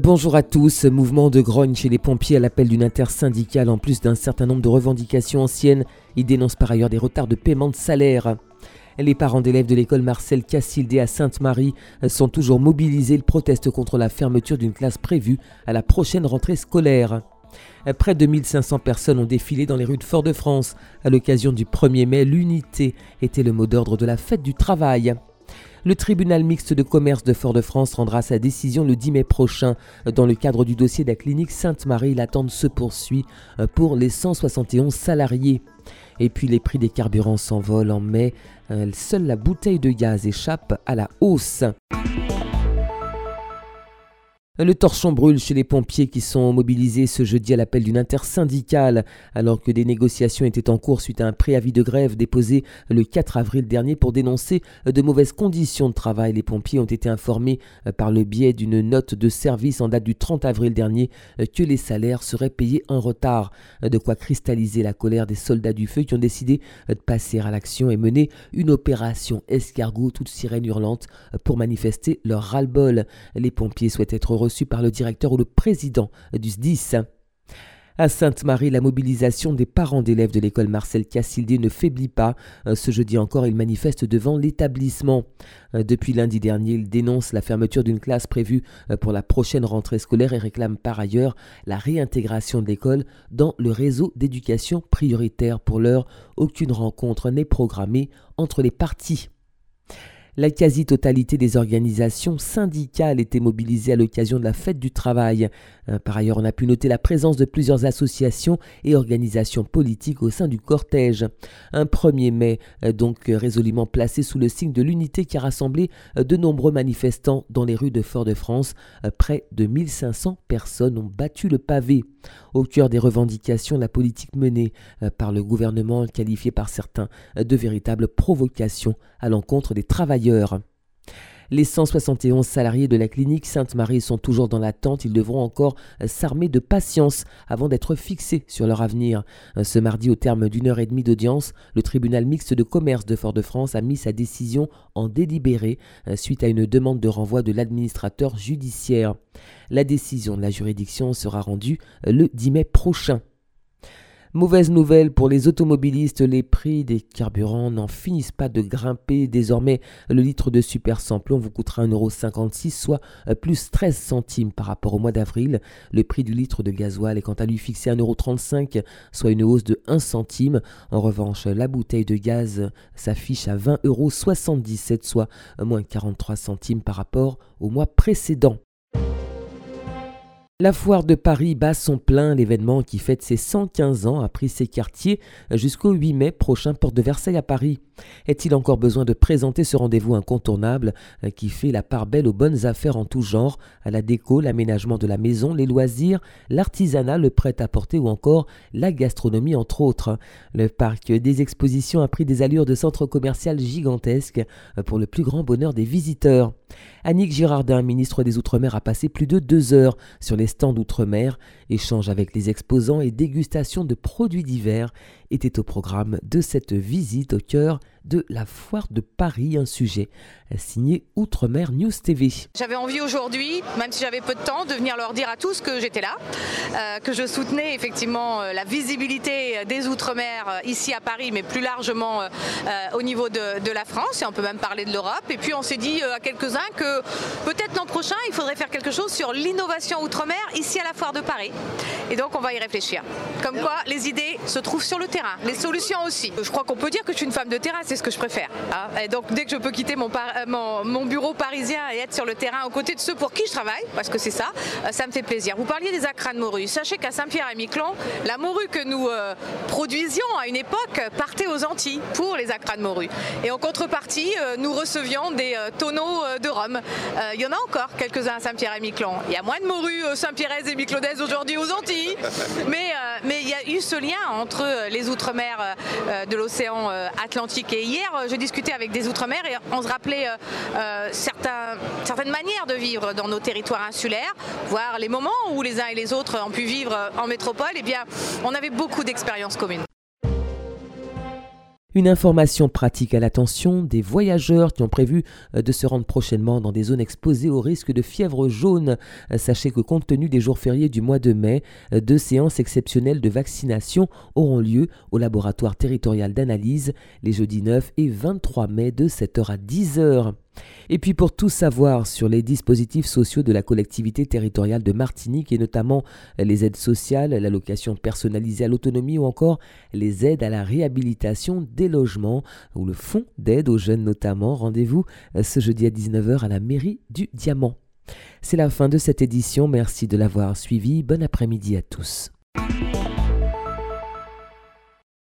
Bonjour à tous. Mouvement de grogne chez les pompiers à l'appel d'une intersyndicale en plus d'un certain nombre de revendications anciennes. Ils dénoncent par ailleurs des retards de paiement de salaire. Les parents d'élèves de l'école Marcel Cassildé à Sainte-Marie sont toujours mobilisés. Ils protestent contre la fermeture d'une classe prévue à la prochaine rentrée scolaire. Près de 1500 personnes ont défilé dans les rues de Fort-de-France. À l'occasion du 1er mai, l'unité était le mot d'ordre de la fête du travail. Le tribunal mixte de commerce de Fort-de-France rendra sa décision le 10 mai prochain. Dans le cadre du dossier de la clinique Sainte-Marie, l'attente se poursuit pour les 171 salariés. Et puis les prix des carburants s'envolent en mai. Seule la bouteille de gaz échappe à la hausse. Le torchon brûle chez les pompiers qui sont mobilisés ce jeudi à l'appel d'une intersyndicale, alors que des négociations étaient en cours suite à un préavis de grève déposé le 4 avril dernier pour dénoncer de mauvaises conditions de travail. Les pompiers ont été informés par le biais d'une note de service en date du 30 avril dernier que les salaires seraient payés en retard. De quoi cristalliser la colère des soldats du feu qui ont décidé de passer à l'action et mener une opération escargot toute sirène hurlante pour manifester leur ras-le-bol. Les pompiers souhaitent être reçu par le directeur ou le président du SDIS. À Sainte-Marie, la mobilisation des parents d'élèves de l'école Marcel Cassildé ne faiblit pas. Ce jeudi encore, ils manifestent devant l'établissement. Depuis lundi dernier, ils dénoncent la fermeture d'une classe prévue pour la prochaine rentrée scolaire et réclament par ailleurs la réintégration de l'école dans le réseau d'éducation prioritaire. Pour l'heure, aucune rencontre n'est programmée entre les parties. La quasi-totalité des organisations syndicales étaient mobilisées à l'occasion de la fête du travail. Euh, par ailleurs, on a pu noter la présence de plusieurs associations et organisations politiques au sein du cortège. Un 1er mai, euh, donc résolument placé sous le signe de l'unité qui a rassemblé euh, de nombreux manifestants dans les rues de Fort-de-France. Près de 1500 personnes ont battu le pavé. Au cœur des revendications, la politique menée par le gouvernement, qualifiée par certains de véritable provocation à l'encontre des travailleurs. Les 171 salariés de la clinique Sainte-Marie sont toujours dans l'attente. Ils devront encore s'armer de patience avant d'être fixés sur leur avenir. Ce mardi, au terme d'une heure et demie d'audience, le tribunal mixte de commerce de Fort-de-France a mis sa décision en délibéré suite à une demande de renvoi de l'administrateur judiciaire. La décision de la juridiction sera rendue le 10 mai prochain. Mauvaise nouvelle pour les automobilistes, les prix des carburants n'en finissent pas de grimper. Désormais, le litre de super samplon vous coûtera 1,56€, soit euh, plus 13 centimes par rapport au mois d'avril. Le prix du litre de gasoil est quant à lui fixé à 1,35€, soit une hausse de 1 centime. En revanche, la bouteille de gaz s'affiche à 20,77€, soit moins 43 centimes par rapport au mois précédent. La foire de Paris bat son plein. L'événement qui fête ses 115 ans a pris ses quartiers jusqu'au 8 mai prochain, porte de Versailles à Paris. Est-il encore besoin de présenter ce rendez-vous incontournable euh, qui fait la part belle aux bonnes affaires en tout genre, à la déco, l'aménagement de la maison, les loisirs, l'artisanat, le prêt-à-porter ou encore la gastronomie entre autres? Le parc des expositions a pris des allures de centre commercial gigantesque euh, pour le plus grand bonheur des visiteurs. Annick Girardin, ministre des Outre-mer, a passé plus de deux heures sur les d'outre-mer. Échange avec les exposants et dégustation de produits divers était au programme de cette visite au cœur de la foire de Paris, un sujet signé Outre-mer News TV. J'avais envie aujourd'hui, même si j'avais peu de temps, de venir leur dire à tous que j'étais là, euh, que je soutenais effectivement euh, la visibilité des Outre-mer euh, ici à Paris, mais plus largement au niveau de, de, la France, et on peut même parler de l'Europe. Et puis on s'est dit à quelques-uns que peut-être l'an prochain, il faudrait faire quelque chose sur l'innovation Outre-mer ici à la foire de Paris. Et donc on va y réfléchir. Comme quoi, les idées se trouvent sur le terrain, les solutions aussi. Je crois qu'on peut dire que je suis une femme de terrain, c'est ce que je préfère. Hein. Donc dès que je peux quitter mon, mon, bureau parisien et être sur le terrain aux côtés de ceux pour qui je travaille, parce que c'est ça, euh, ça me fait plaisir. Vous parliez des acras de morue. Sachez qu'à Saint-Pierre-et-Miquelon, la morue que nous euh, produisions à une époque partait aux Antilles pour les acras de morue. Et en contrepartie, euh, nous recevions des tonneaux de rhum. Il y en a encore quelques-uns à Saint-Pierre-et-Miquelon. Il y a moins de morue Saint-Pierre et Miquelonaises aujourd'hui aux Antilles, mais mais il y a eu ce lien entre les outre-mer de l'océan Atlantique. Et hier, je discutais avec des outre-mer et on se rappelait euh, certains, certaines manières de vivre dans nos territoires insulaires, voire les moments où les uns et les autres ont pu vivre en métropole, eh bien, on avait beaucoup d'expériences communes. Une information pratique à l'attention des voyageurs qui ont prévu euh, de se rendre prochainement dans des zones exposées au risque de fièvre jaune. Euh, sachez que compte tenu des jours fériés du mois de mai, euh, deux séances exceptionnelles de vaccination auront lieu au laboratoire territorial d'analyse les jeudis 9 et 23 mai de 7h à 10h. Et puis pour tout savoir sur les dispositifs sociaux de la collectivité territoriale de Martinique et notamment les aides sociales, l'allocation personnalisée à l'autonomie ou encore les aides à la réhabilitation des logements ou le fonds d'aide aux jeunes notamment, rendez-vous ce jeudi à 19h à la mairie du Diamant. C'est la fin de cette édition, merci de l'avoir suivi, bon après-midi à tous.